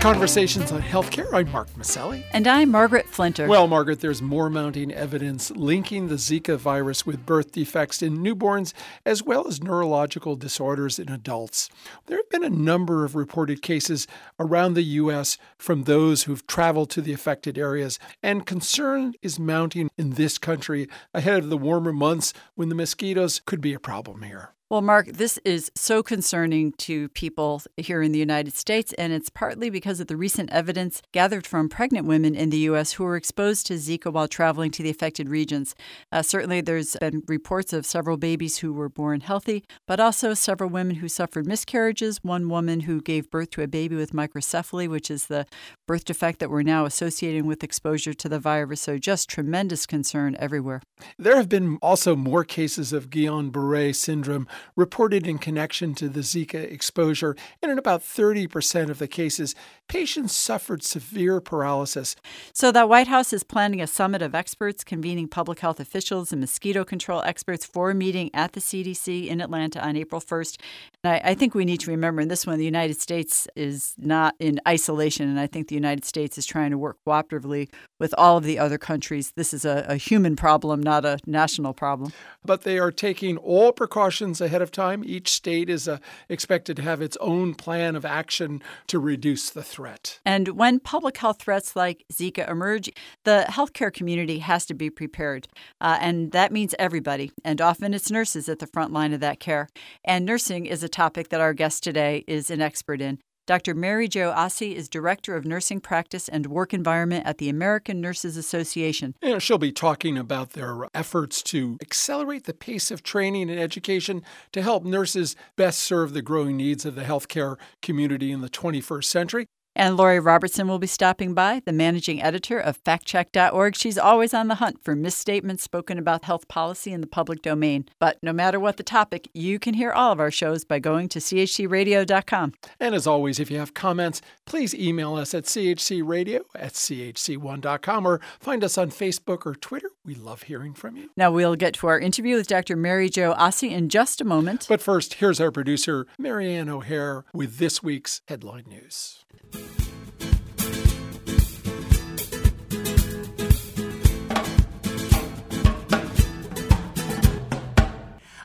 Conversations on Healthcare. I'm Mark Masselli. And I'm Margaret Flinter. Well, Margaret, there's more mounting evidence linking the Zika virus with birth defects in newborns as well as neurological disorders in adults. There have been a number of reported cases around the U.S. from those who've traveled to the affected areas, and concern is mounting in this country ahead of the warmer months when the mosquitoes could be a problem here. Well, Mark, this is so concerning to people here in the United States, and it's partly because of the recent evidence gathered from pregnant women in the U.S. who were exposed to Zika while traveling to the affected regions. Uh, certainly, there's been reports of several babies who were born healthy, but also several women who suffered miscarriages. One woman who gave birth to a baby with microcephaly, which is the birth defect that we're now associating with exposure to the virus. So, just tremendous concern everywhere. There have been also more cases of Guillain Barre syndrome reported in connection to the Zika exposure, and in about 30% of the cases, patients suffered severe paralysis. So, the White House is planning a summit of experts convening public health officials and mosquito control experts for a meeting at the CDC in Atlanta on April 1st. And I, I think we need to remember in this one, the United States is not in isolation, and I think the United States is trying to work cooperatively with all of the other countries. This is a, a human problem, not a national problem. But they are taking all precautions ahead of time. Each state is uh, expected to have its own plan of action to reduce the threat. And when public health threats like Zika emerge, the healthcare community has to be prepared. Uh, and that means everybody. And often it's nurses at the front line of that care. And nursing is a topic that our guest today is an expert in. Dr. Mary Jo Assi is Director of Nursing Practice and Work Environment at the American Nurses Association. Know, she'll be talking about their efforts to accelerate the pace of training and education to help nurses best serve the growing needs of the healthcare community in the 21st century. And Lori Robertson will be stopping by, the managing editor of factcheck.org. She's always on the hunt for misstatements spoken about health policy in the public domain. But no matter what the topic, you can hear all of our shows by going to chcradio.com. And as always, if you have comments, please email us at chcradio at chc1.com or find us on Facebook or Twitter. We love hearing from you. Now we'll get to our interview with Dr. Mary Jo Assi in just a moment. But first, here's our producer, Marianne O'Hare, with this week's headline news.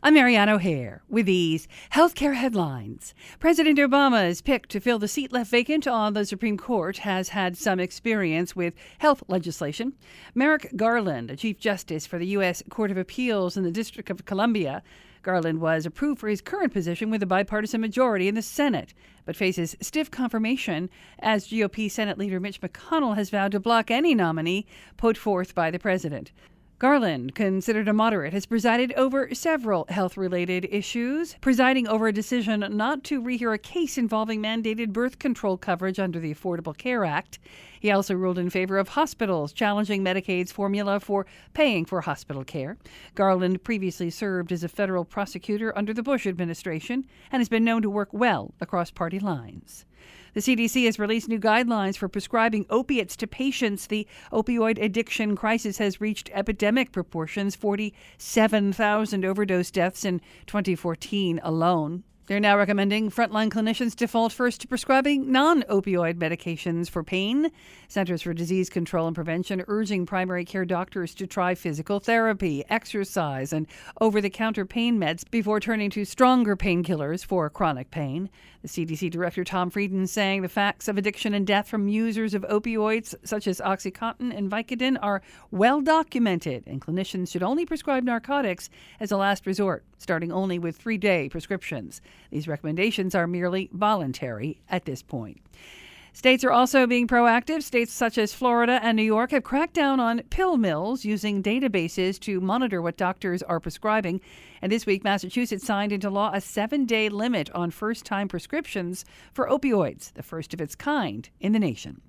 I'm Marianne O'Hare with these healthcare headlines. President Obama's pick to fill the seat left vacant on the Supreme Court has had some experience with health legislation. Merrick Garland, a Chief Justice for the U.S. Court of Appeals in the District of Columbia, Garland was approved for his current position with a bipartisan majority in the Senate, but faces stiff confirmation as GOP Senate leader Mitch McConnell has vowed to block any nominee put forth by the president. Garland, considered a moderate, has presided over several health related issues, presiding over a decision not to rehear a case involving mandated birth control coverage under the Affordable Care Act. He also ruled in favor of hospitals challenging Medicaid's formula for paying for hospital care. Garland previously served as a federal prosecutor under the Bush administration and has been known to work well across party lines. The CDC has released new guidelines for prescribing opiates to patients. The opioid addiction crisis has reached epidemic proportions 47,000 overdose deaths in 2014 alone. They're now recommending frontline clinicians default first to prescribing non opioid medications for pain. Centers for Disease Control and Prevention urging primary care doctors to try physical therapy, exercise, and over the counter pain meds before turning to stronger painkillers for chronic pain. The CDC Director Tom Frieden saying the facts of addiction and death from users of opioids such as Oxycontin and Vicodin are well documented, and clinicians should only prescribe narcotics as a last resort, starting only with three day prescriptions. These recommendations are merely voluntary at this point. States are also being proactive. States such as Florida and New York have cracked down on pill mills using databases to monitor what doctors are prescribing. And this week, Massachusetts signed into law a seven day limit on first time prescriptions for opioids, the first of its kind in the nation.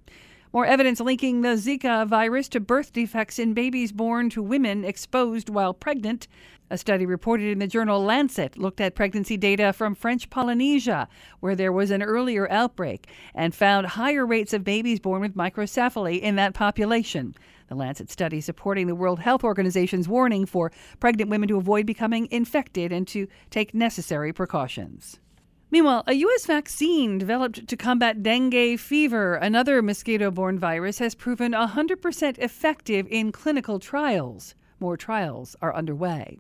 More evidence linking the Zika virus to birth defects in babies born to women exposed while pregnant. A study reported in the journal Lancet looked at pregnancy data from French Polynesia, where there was an earlier outbreak, and found higher rates of babies born with microcephaly in that population. The Lancet study supporting the World Health Organization's warning for pregnant women to avoid becoming infected and to take necessary precautions. Meanwhile, a U.S. vaccine developed to combat dengue fever, another mosquito borne virus, has proven 100% effective in clinical trials. More trials are underway.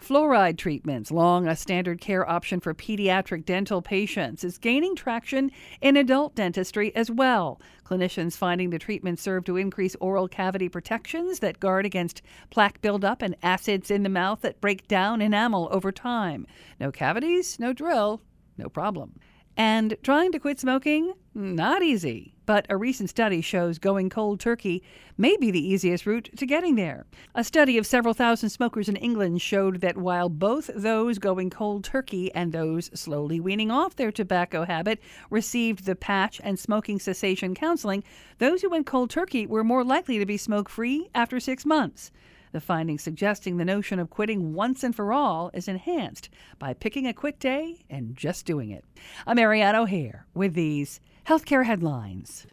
Fluoride treatments, long a standard care option for pediatric dental patients, is gaining traction in adult dentistry as well. Clinicians finding the treatment serve to increase oral cavity protections that guard against plaque buildup and acids in the mouth that break down enamel over time. No cavities, no drill, no problem. And trying to quit smoking? Not easy. But a recent study shows going cold turkey may be the easiest route to getting there. A study of several thousand smokers in England showed that while both those going cold turkey and those slowly weaning off their tobacco habit received the patch and smoking cessation counseling, those who went cold turkey were more likely to be smoke free after six months. The findings suggesting the notion of quitting once and for all is enhanced by picking a quit day and just doing it. I'm Marianne O'Hare with these healthcare headlines.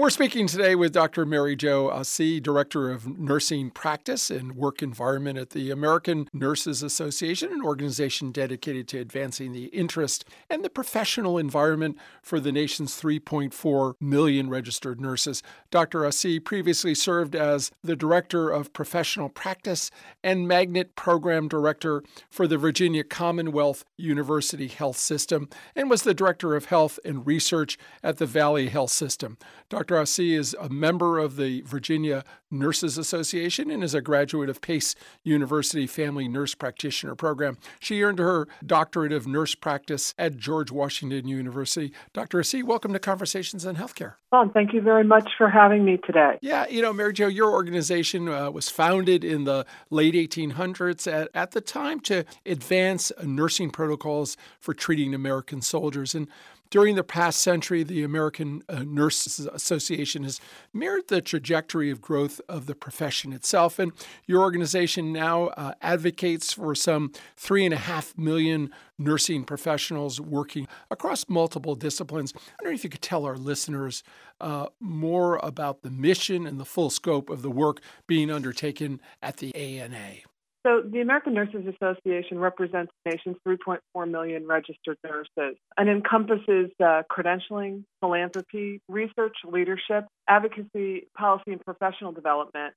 We're speaking today with Dr. Mary Jo Assi, Director of Nursing Practice and Work Environment at the American Nurses Association, an organization dedicated to advancing the interest and the professional environment for the nation's 3.4 million registered nurses. Dr. Assi previously served as the Director of Professional Practice and Magnet Program Director for the Virginia Commonwealth University Health System and was the Director of Health and Research at the Valley Health System. Dr. Assi is a member of the Virginia Nurses Association and is a graduate of Pace University Family Nurse Practitioner Program. She earned her doctorate of nurse practice at George Washington University. Dr. Assi, welcome to Conversations in Healthcare. Well, thank you very much for having me today. Yeah, you know, Mary Jo, your organization uh, was founded in the late 1800s at, at the time to advance nursing protocols for treating American soldiers. And during the past century, the American uh, Nurses Association has mirrored the trajectory of growth of the profession itself. And your organization now uh, advocates for some three and a half million nursing professionals working across multiple disciplines. I wonder if you could tell our listeners uh, more about the mission and the full scope of the work being undertaken at the ANA. So, the American Nurses Association represents the nation's 3.4 million registered nurses and encompasses uh, credentialing, philanthropy, research, leadership, advocacy, policy, and professional development.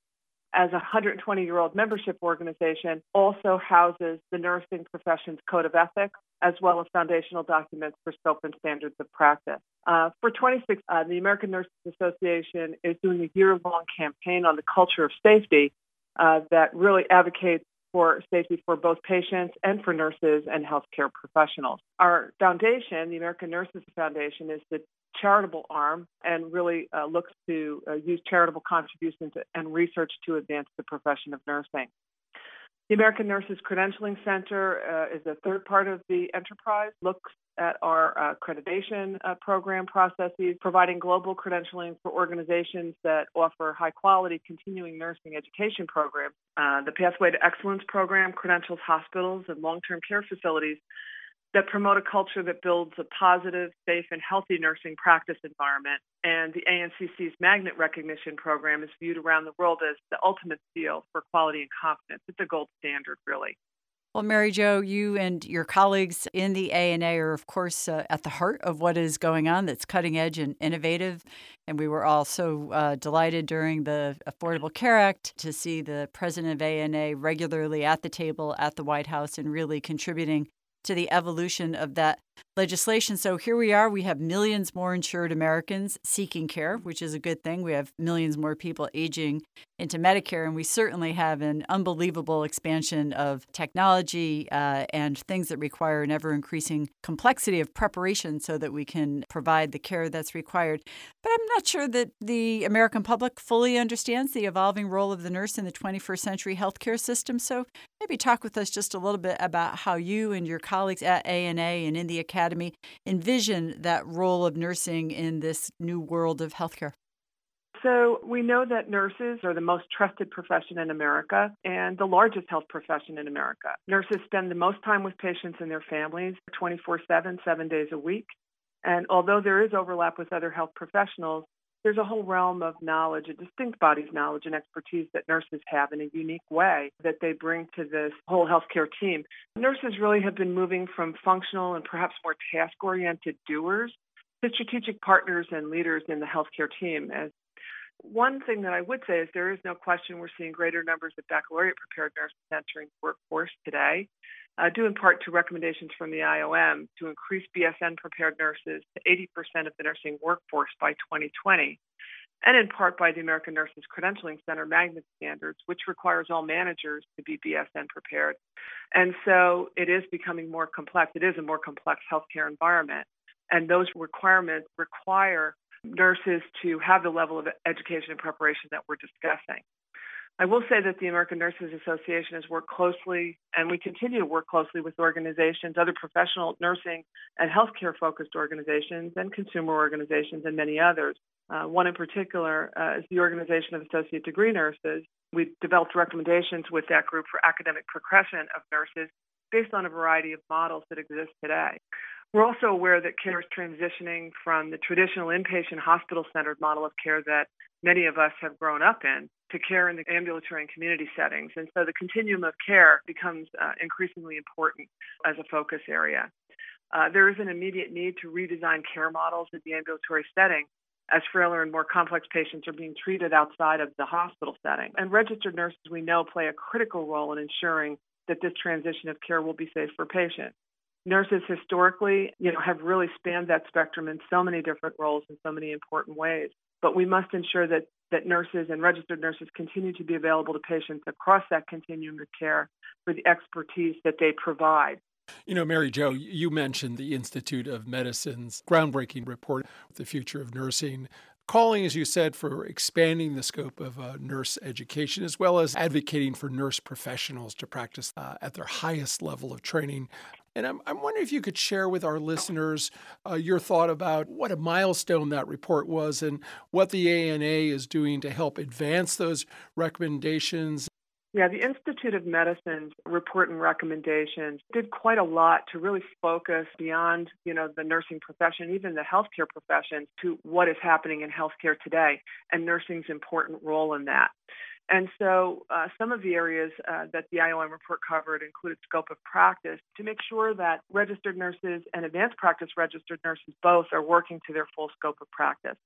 As a 120 year old membership organization, also houses the nursing profession's code of ethics, as well as foundational documents for scope and standards of practice. Uh, for 26, uh, the American Nurses Association is doing a year long campaign on the culture of safety uh, that really advocates for safety for both patients and for nurses and healthcare professionals. Our foundation, the American Nurses Foundation, is the charitable arm and really uh, looks to uh, use charitable contributions and research to advance the profession of nursing. The American Nurses Credentialing Center uh, is a third part of the enterprise, looks at our uh, accreditation uh, program processes, providing global credentialing for organizations that offer high quality continuing nursing education programs. Uh, the Pathway to Excellence program credentials hospitals and long term care facilities that promote a culture that builds a positive, safe, and healthy nursing practice environment. And the ANCC's Magnet Recognition Program is viewed around the world as the ultimate seal for quality and confidence. It's a gold standard, really. Well, Mary Jo, you and your colleagues in the ANA are, of course, uh, at the heart of what is going on that's cutting edge and innovative. And we were also uh, delighted during the Affordable Care Act to see the president of ANA regularly at the table at the White House and really contributing to the evolution of that legislation. So here we are. We have millions more insured Americans seeking care, which is a good thing. We have millions more people aging into Medicare, and we certainly have an unbelievable expansion of technology uh, and things that require an ever increasing complexity of preparation so that we can provide the care that's required. But I'm not sure that the American public fully understands the evolving role of the nurse in the 21st century healthcare system. So maybe talk with us just a little bit about how you and your colleagues at ANA and in the Academy envision that role of nursing in this new world of healthcare? So, we know that nurses are the most trusted profession in America and the largest health profession in America. Nurses spend the most time with patients and their families 24 7, seven days a week. And although there is overlap with other health professionals, there's a whole realm of knowledge, a distinct body of knowledge and expertise that nurses have in a unique way that they bring to this whole healthcare team. Nurses really have been moving from functional and perhaps more task oriented doers to strategic partners and leaders in the healthcare team. As one thing that I would say is there is no question we're seeing greater numbers of baccalaureate prepared nurses entering the workforce today uh, due in part to recommendations from the IOM to increase BSN prepared nurses to 80% of the nursing workforce by 2020, and in part by the American Nurses Credentialing Center magnet standards, which requires all managers to be BSN prepared. And so it is becoming more complex. It is a more complex healthcare environment. And those requirements require nurses to have the level of education and preparation that we're discussing. I will say that the American Nurses Association has worked closely, and we continue to work closely with organizations, other professional nursing and healthcare focused organizations, and consumer organizations, and many others. Uh, one in particular uh, is the Organization of Associate Degree Nurses. We developed recommendations with that group for academic progression of nurses based on a variety of models that exist today. We're also aware that care is transitioning from the traditional inpatient hospital centered model of care that many of us have grown up in to care in the ambulatory and community settings. And so the continuum of care becomes uh, increasingly important as a focus area. Uh, there is an immediate need to redesign care models in the ambulatory setting as frailer and more complex patients are being treated outside of the hospital setting. And registered nurses, we know, play a critical role in ensuring that this transition of care will be safe for patients. Nurses historically, you know, have really spanned that spectrum in so many different roles in so many important ways. But we must ensure that that nurses and registered nurses continue to be available to patients across that continuum of care for the expertise that they provide. You know, Mary Jo, you mentioned the Institute of Medicine's groundbreaking report, The Future of Nursing, calling, as you said, for expanding the scope of uh, nurse education, as well as advocating for nurse professionals to practice uh, at their highest level of training. And I'm, I'm wondering if you could share with our listeners uh, your thought about what a milestone that report was and what the ANA is doing to help advance those recommendations. Yeah, the Institute of Medicine's report and recommendations did quite a lot to really focus beyond, you know, the nursing profession, even the healthcare profession, to what is happening in healthcare today and nursing's important role in that. And so uh, some of the areas uh, that the IOM report covered included scope of practice to make sure that registered nurses and advanced practice registered nurses both are working to their full scope of practice.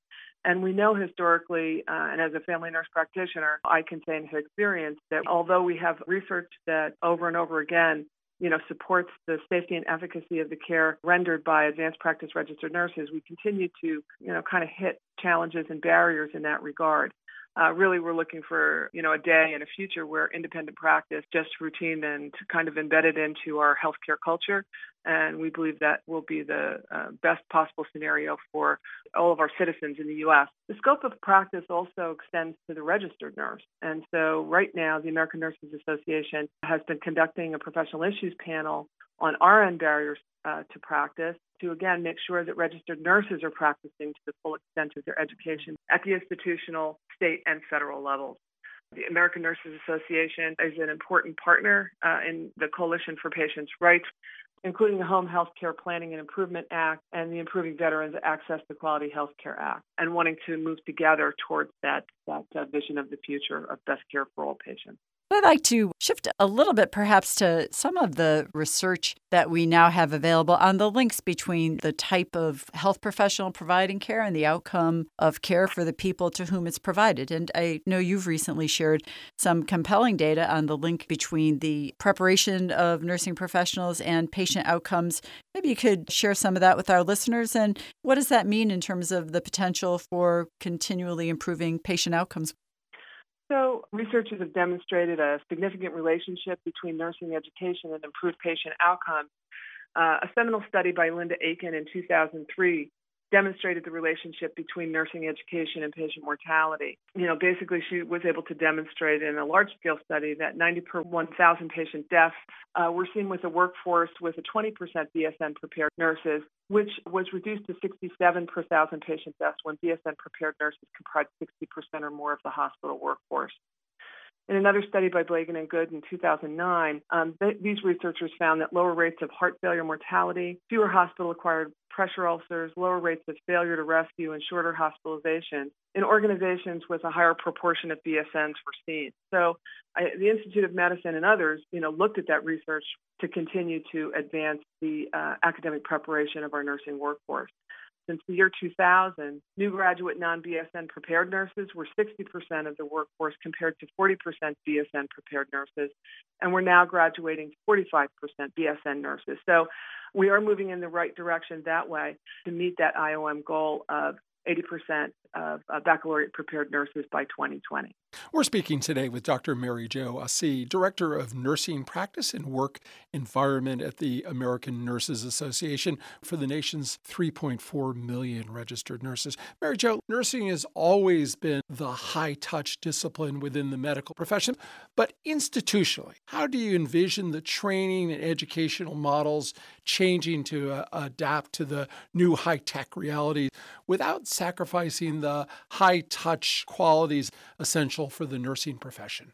And we know historically, uh, and as a family nurse practitioner, I can say in experience that although we have research that over and over again you know, supports the safety and efficacy of the care rendered by advanced practice registered nurses, we continue to, you know, kind of hit challenges and barriers in that regard uh, really we're looking for you know a day and a future where independent practice just routine and kind of embedded into our healthcare culture. And we believe that will be the uh, best possible scenario for all of our citizens in the U.S. The scope of practice also extends to the registered nurse. And so right now the American Nurses Association has been conducting a professional issues panel on RN barriers uh, to practice to again make sure that registered nurses are practicing to the full extent of their education. At the institutional, state, and federal levels. The American Nurses Association is an important partner uh, in the Coalition for Patients' Rights, including the Home Health Care Planning and Improvement Act and the Improving Veterans Access to Quality Health Care Act, and wanting to move together towards that, that uh, vision of the future of best care for all patients. I'd like to shift a little bit perhaps to some of the research that we now have available on the links between the type of health professional providing care and the outcome of care for the people to whom it's provided. And I know you've recently shared some compelling data on the link between the preparation of nursing professionals and patient outcomes. Maybe you could share some of that with our listeners. And what does that mean in terms of the potential for continually improving patient outcomes? So, researchers have demonstrated a significant relationship between nursing education and improved patient outcomes. Uh, a seminal study by Linda Aiken in 2003 demonstrated the relationship between nursing education and patient mortality. You know, basically, she was able to demonstrate in a large scale study that 90 per 1,000 patient deaths uh, were seen with a workforce with a 20% BSN prepared nurses, which was reduced to 67 per thousand patient deaths when BSN prepared nurses comprised 60% or more of the hospital workforce. In another study by Blegen and Goode in 2009, um, th- these researchers found that lower rates of heart failure mortality, fewer hospital acquired pressure ulcers, lower rates of failure to rescue, and shorter hospitalization in organizations with a higher proportion of BSNs were seen. So I, the Institute of Medicine and others, you know, looked at that research to continue to advance the uh, academic preparation of our nursing workforce. Since the year 2000, new graduate non-BSN prepared nurses were 60% of the workforce compared to 40% BSN prepared nurses, and we're now graduating 45% BSN nurses. So we are moving in the right direction that way to meet that IOM goal of 80% of baccalaureate prepared nurses by 2020. We're speaking today with Dr. Mary Jo Assi, Director of Nursing Practice and Work Environment at the American Nurses Association for the nation's 3.4 million registered nurses. Mary Jo, nursing has always been the high touch discipline within the medical profession, but institutionally, how do you envision the training and educational models changing to uh, adapt to the new high tech reality without sacrificing the high touch qualities essential for the nursing profession?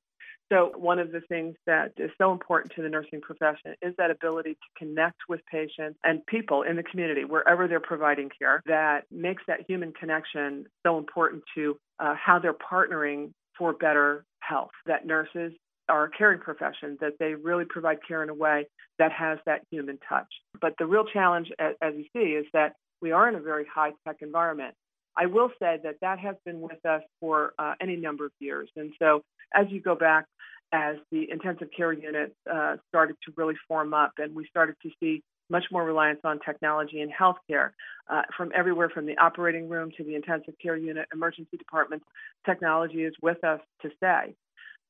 So, one of the things that is so important to the nursing profession is that ability to connect with patients and people in the community, wherever they're providing care, that makes that human connection so important to uh, how they're partnering for better health. That nurses are a caring profession, that they really provide care in a way that has that human touch. But the real challenge, as you see, is that we are in a very high tech environment. I will say that that has been with us for uh, any number of years. And so as you go back, as the intensive care units uh, started to really form up and we started to see much more reliance on technology in healthcare uh, from everywhere from the operating room to the intensive care unit, emergency departments, technology is with us to stay.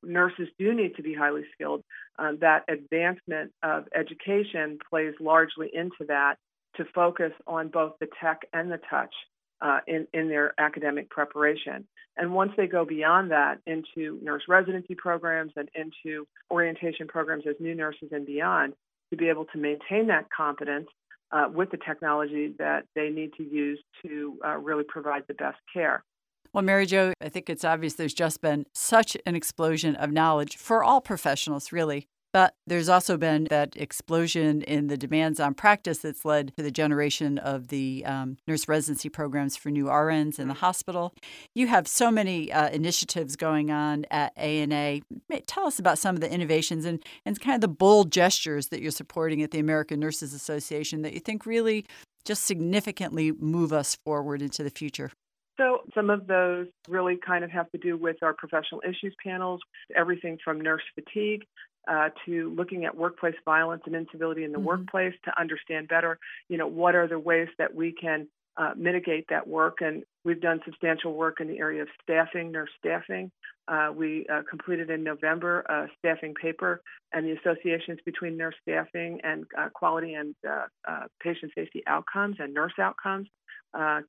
Nurses do need to be highly skilled. Um, that advancement of education plays largely into that to focus on both the tech and the touch uh, in, in their academic preparation. And once they go beyond that into nurse residency programs and into orientation programs as new nurses and beyond, to be able to maintain that competence uh, with the technology that they need to use to uh, really provide the best care. Well, Mary Jo, I think it's obvious there's just been such an explosion of knowledge for all professionals, really, but there's also been that explosion in the demands on practice that's led to the generation of the um, nurse residency programs for new RNs in the hospital. You have so many uh, initiatives going on at ANA. Tell us about some of the innovations and, and kind of the bold gestures that you're supporting at the American Nurses Association that you think really just significantly move us forward into the future. So some of those really kind of have to do with our professional issues panels, everything from nurse fatigue uh, to looking at workplace violence and incivility in the mm-hmm. workplace to understand better, you know, what are the ways that we can uh, mitigate that work. And we've done substantial work in the area of staffing, nurse staffing. Uh, we uh, completed in November a staffing paper and the associations between nurse staffing and uh, quality and uh, uh, patient safety outcomes and nurse outcomes.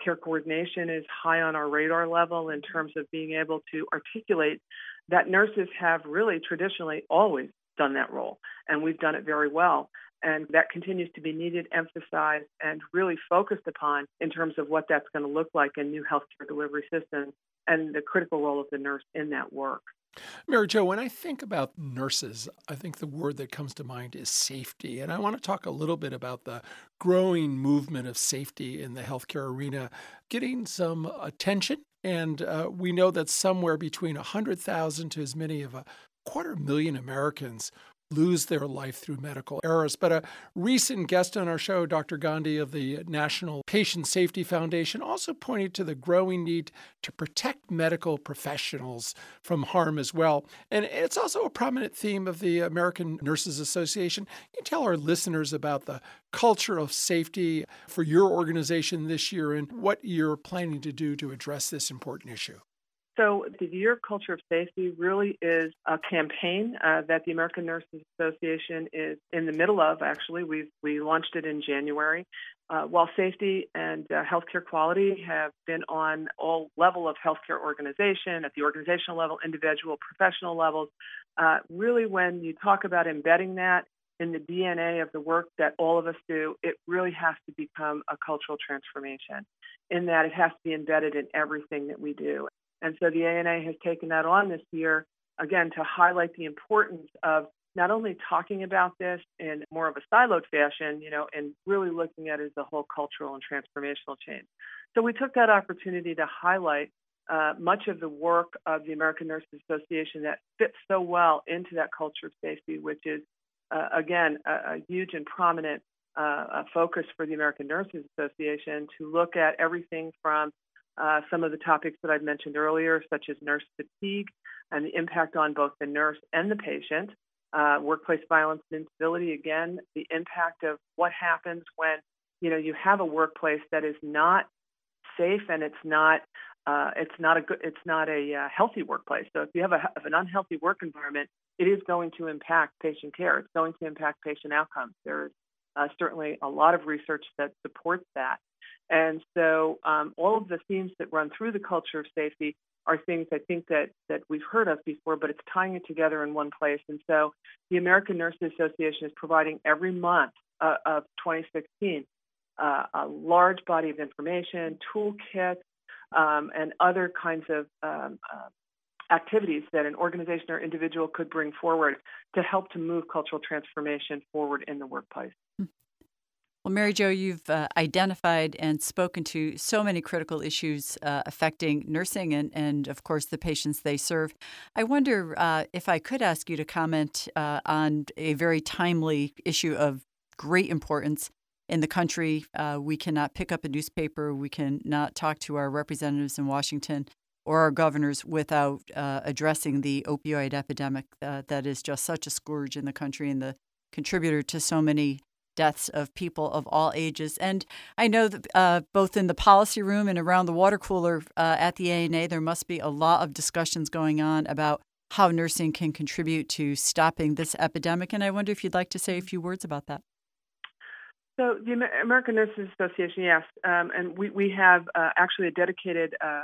care coordination is high on our radar level in terms of being able to articulate that nurses have really traditionally always done that role, and we've done it very well. And that continues to be needed, emphasized, and really focused upon in terms of what that's going to look like in new healthcare delivery systems and the critical role of the nurse in that work. Mary Jo, when I think about nurses, I think the word that comes to mind is safety. And I want to talk a little bit about the growing movement of safety in the healthcare arena, getting some attention. And uh, we know that somewhere between 100,000 to as many of a quarter million Americans lose their life through medical errors. But a recent guest on our show, Dr. Gandhi of the National Patient Safety Foundation, also pointed to the growing need to protect medical professionals from harm as well. And it's also a prominent theme of the American Nurses Association. Can you tell our listeners about the culture of safety for your organization this year and what you're planning to do to address this important issue? So, the Year Culture of Safety really is a campaign uh, that the American Nurses Association is in the middle of. Actually, we we launched it in January. Uh, while safety and uh, healthcare quality have been on all level of healthcare organization, at the organizational level, individual, professional levels, uh, really when you talk about embedding that in the DNA of the work that all of us do, it really has to become a cultural transformation in that it has to be embedded in everything that we do. And so the ANA has taken that on this year again, to highlight the importance of not only talking about this in more of a siloed fashion, you know, and really looking at it as a whole cultural and transformational change. So we took that opportunity to highlight uh, much of the work of the American Nurses Association that fits so well into that culture of safety, which is, uh, again, a, a, huge and prominent uh, focus for the American Nurses Association to look at everything from uh, some of the topics that I've mentioned earlier, such as nurse fatigue and the impact on both the nurse and the patient, uh, workplace violence and instability, again, the impact of what happens when you know you have a workplace that is not safe and it's not uh, it's not a good it's not a uh, healthy workplace. So if you have a, an unhealthy work environment, it is going to impact patient care. It's going to impact patient outcomes. There's uh, certainly a lot of research that supports that. And so um, all of the themes that run through the culture of safety are things I think that, that we've heard of before, but it's tying it together in one place. And so the American Nurses Association is providing every month uh, of 2016 uh, a large body of information, toolkits, um, and other kinds of um, uh, activities that an organization or individual could bring forward to help to move cultural transformation forward in the workplace. Well, Mary Jo, you've uh, identified and spoken to so many critical issues uh, affecting nursing and, and, of course, the patients they serve. I wonder uh, if I could ask you to comment uh, on a very timely issue of great importance in the country. Uh, we cannot pick up a newspaper, we cannot talk to our representatives in Washington or our governors without uh, addressing the opioid epidemic that is just such a scourge in the country and the contributor to so many deaths of people of all ages. And I know that uh, both in the policy room and around the water cooler uh, at the ANA, there must be a lot of discussions going on about how nursing can contribute to stopping this epidemic. And I wonder if you'd like to say a few words about that. So the American Nurses Association, yes, um, and we we have uh, actually a dedicated, uh, uh,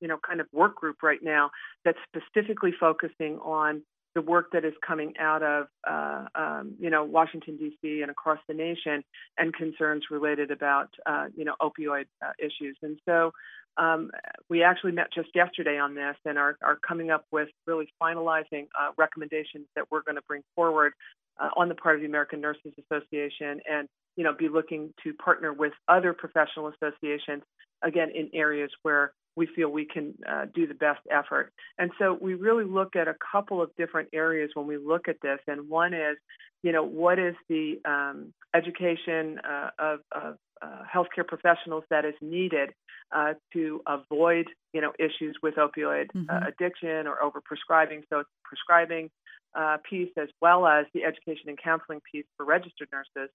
you know, kind of work group right now that's specifically focusing on the work that is coming out of, uh, um, you know, Washington D.C. and across the nation, and concerns related about, uh, you know, opioid uh, issues. And so, um, we actually met just yesterday on this, and are, are coming up with really finalizing uh, recommendations that we're going to bring forward uh, on the part of the American Nurses Association, and you know, be looking to partner with other professional associations again in areas where we feel we can uh, do the best effort. And so we really look at a couple of different areas when we look at this. And one is, you know, what is the um, education uh, of, of uh, healthcare professionals that is needed uh, to avoid, you know, issues with opioid uh, mm-hmm. addiction or overprescribing. So it's prescribing uh, piece as well as the education and counseling piece for registered nurses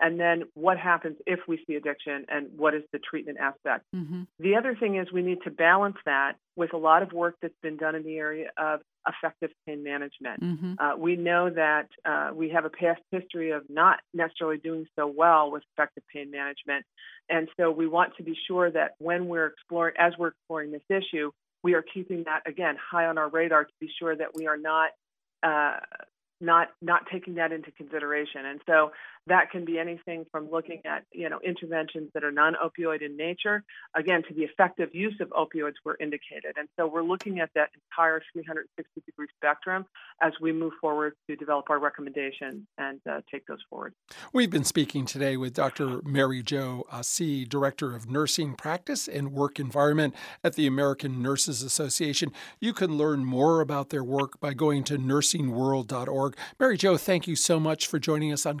and then what happens if we see addiction and what is the treatment aspect. Mm-hmm. The other thing is we need to balance that with a lot of work that's been done in the area of effective pain management. Mm-hmm. Uh, we know that uh, we have a past history of not necessarily doing so well with effective pain management. And so we want to be sure that when we're exploring, as we're exploring this issue, we are keeping that, again, high on our radar to be sure that we are not uh, not not taking that into consideration. And so that can be anything from looking at you know interventions that are non-opioid in nature, again to the effective use of opioids were indicated. And so we're looking at that entire 360 degree spectrum as we move forward to develop our recommendations and uh, take those forward. We've been speaking today with Dr. Mary Jo Assi, Director of Nursing Practice and Work Environment at the American Nurses Association. You can learn more about their work by going to nursingworld.org. Mary Jo, thank you so much for joining us on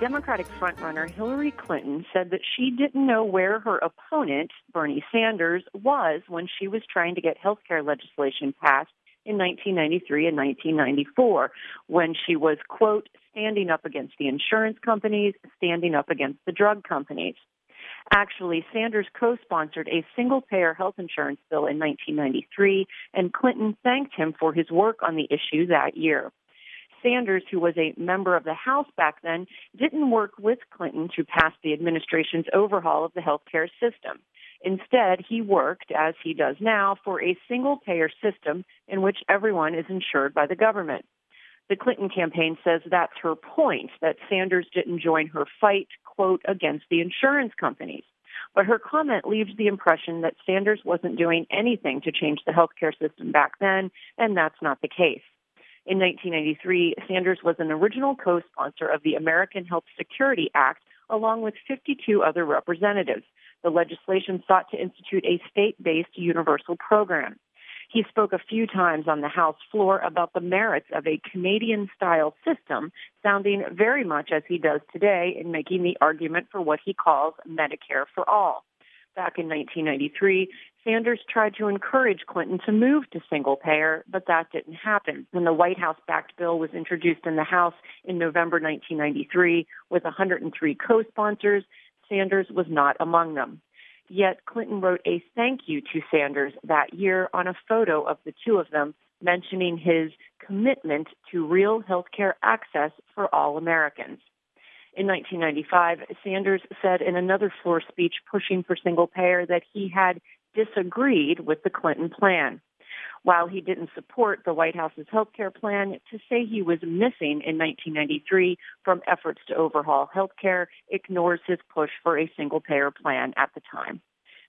Democratic frontrunner Hillary Clinton said that she didn't know where her opponent, Bernie Sanders, was when she was trying to get health care legislation passed in 1993 and 1994, when she was, quote, standing up against the insurance companies, standing up against the drug companies. Actually, Sanders co sponsored a single payer health insurance bill in 1993, and Clinton thanked him for his work on the issue that year. Sanders, who was a member of the House back then, didn't work with Clinton to pass the administration's overhaul of the healthcare system. Instead, he worked, as he does now, for a single payer system in which everyone is insured by the government. The Clinton campaign says that's her point, that Sanders didn't join her fight, quote, against the insurance companies. But her comment leaves the impression that Sanders wasn't doing anything to change the healthcare system back then, and that's not the case. In 1993, Sanders was an original co sponsor of the American Health Security Act, along with 52 other representatives. The legislation sought to institute a state based universal program. He spoke a few times on the House floor about the merits of a Canadian style system, sounding very much as he does today in making the argument for what he calls Medicare for all. Back in 1993, Sanders tried to encourage Clinton to move to single payer, but that didn't happen. When the White House backed bill was introduced in the House in November 1993 with 103 co sponsors, Sanders was not among them. Yet Clinton wrote a thank you to Sanders that year on a photo of the two of them, mentioning his commitment to real health care access for all Americans. In 1995, Sanders said in another floor speech pushing for single payer that he had disagreed with the Clinton plan. While he didn't support the White House's health care plan, to say he was missing in 1993 from efforts to overhaul health care ignores his push for a single payer plan at the time.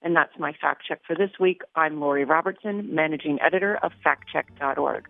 And that's my fact check for this week. I'm Lori Robertson, managing editor of factcheck.org.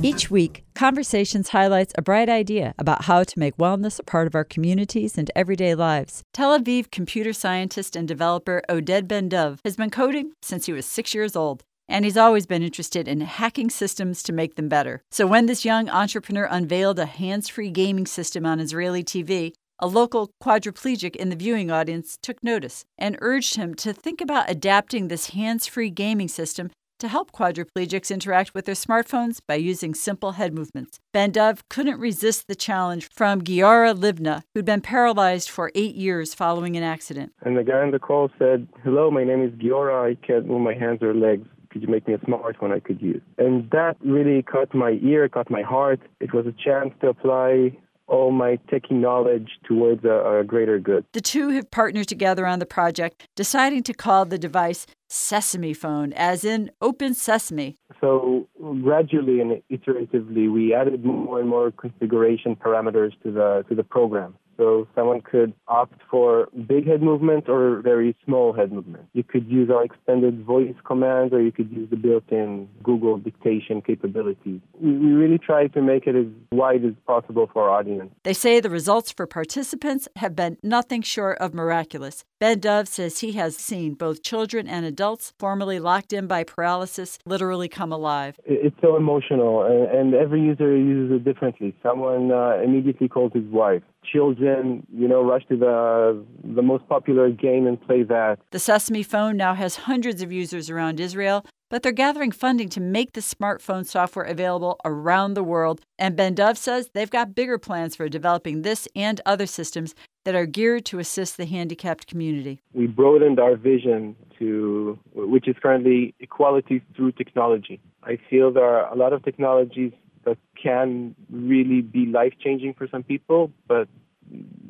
Each week, Conversations highlights a bright idea about how to make wellness a part of our communities and everyday lives. Tel Aviv computer scientist and developer Oded Ben-Dov has been coding since he was six years old and he's always been interested in hacking systems to make them better. So when this young entrepreneur unveiled a hands free gaming system on Israeli TV, a local quadriplegic in the viewing audience took notice and urged him to think about adapting this hands free gaming system to help quadriplegics interact with their smartphones by using simple head movements. Ben-Dov couldn't resist the challenge from Giora Livna, who'd been paralyzed for eight years following an accident. And the guy on the call said, Hello, my name is Giora. I can't move my hands or legs could you make me a smartphone I could use? And that really caught my ear, caught my heart. It was a chance to apply all my techie knowledge towards a, a, greater good. The two have partnered together on the project, deciding to call the device Sesame Phone, as in Open Sesame. So gradually and iteratively, we added more and more configuration parameters to the to the program. So someone could opt for big head movement or very small head movement. You could use our extended voice commands or you could use the built-in Google dictation capabilities. We really try to make it as wide as possible for our audience. They say the results for participants have been nothing short of miraculous. Ben-Dov says he has seen both children and adults formerly locked in by paralysis literally come alive. It's so emotional, and, every user uses it differently. Someone uh, immediately calls his wife. Children, you know, rush to the the most popular game and play that. The Sesame phone now has hundreds of users around Israel, but they're gathering funding to make the smartphone software available around the world. And Ben-Dov says they've got bigger plans for developing this and other systems that are geared to assist the handicapped community. We broadened our vision to, which is currently equality through technology. I feel there are a lot of technologies that can really be life changing for some people, but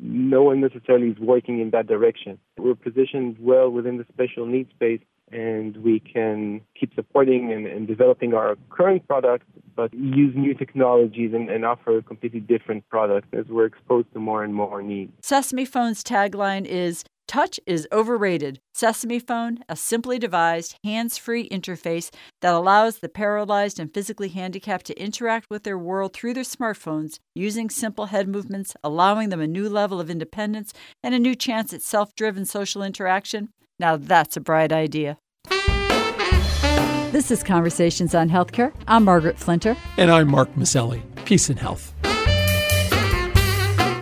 no one necessarily is working in that direction. We're positioned well within the special needs space and we can keep supporting and, and developing our current products, but use new technologies and, and offer a completely different products as we're exposed to more and more needs. Sesame Phone's tagline is Touch is overrated. Sesame Phone, a simply devised, hands free interface that allows the paralyzed and physically handicapped to interact with their world through their smartphones using simple head movements, allowing them a new level of independence and a new chance at self driven social interaction Now that's a bright idea. This is Conversations on Healthcare. I'm Margaret Flinter. And I'm Mark Masselli. Peace and health.